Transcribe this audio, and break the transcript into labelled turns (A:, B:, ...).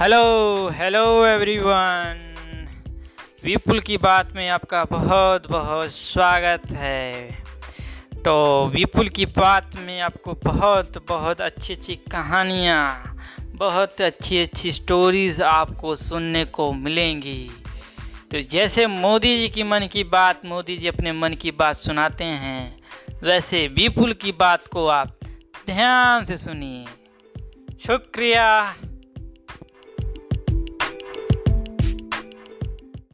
A: Hello hello everyone विपुल की बात में आपका बहुत बहुत स्वागत है। तो विपुल की बात में आपको बहुत बहुत अच्छी अच्छी कहानियाँ, बहुत अच्छी अच्छी स्टोरीज आपको सुनने को मिलेंगी। तो जैसे मोदी जी की मन की बात, मोदी जी अपने मन की बात सुनाते हैं, वैसे विपुल की बात को आप ध्यान से सुनिए। शुक्रिया।